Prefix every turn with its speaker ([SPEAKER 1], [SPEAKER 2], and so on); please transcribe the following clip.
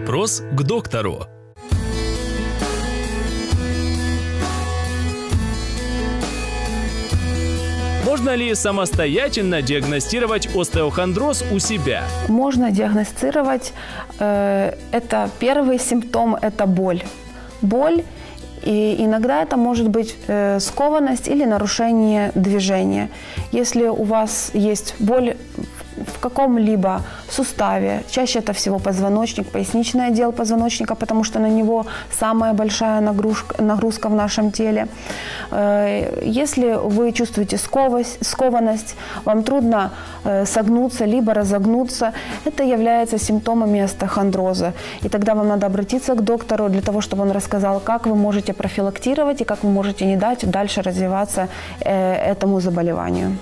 [SPEAKER 1] Вопрос к доктору. Можно ли самостоятельно диагностировать остеохондроз у себя?
[SPEAKER 2] Можно диагностировать. э, Это первый симптом – это боль. Боль и иногда это может быть э, скованность или нарушение движения. Если у вас есть боль в каком-либо суставе, чаще это всего позвоночник, поясничный отдел позвоночника, потому что на него самая большая нагрузка, нагрузка в нашем теле. Э, Если вы чувствуете сковость, скованность, вам трудно э, согнуться либо разогнуться, это является симптомами остеохондроза. И тогда вам надо обратиться к доктору для того, чтобы он рассказал, как вы можете профилактировать и как вы можете не дать дальше развиваться э, этому заболеванию.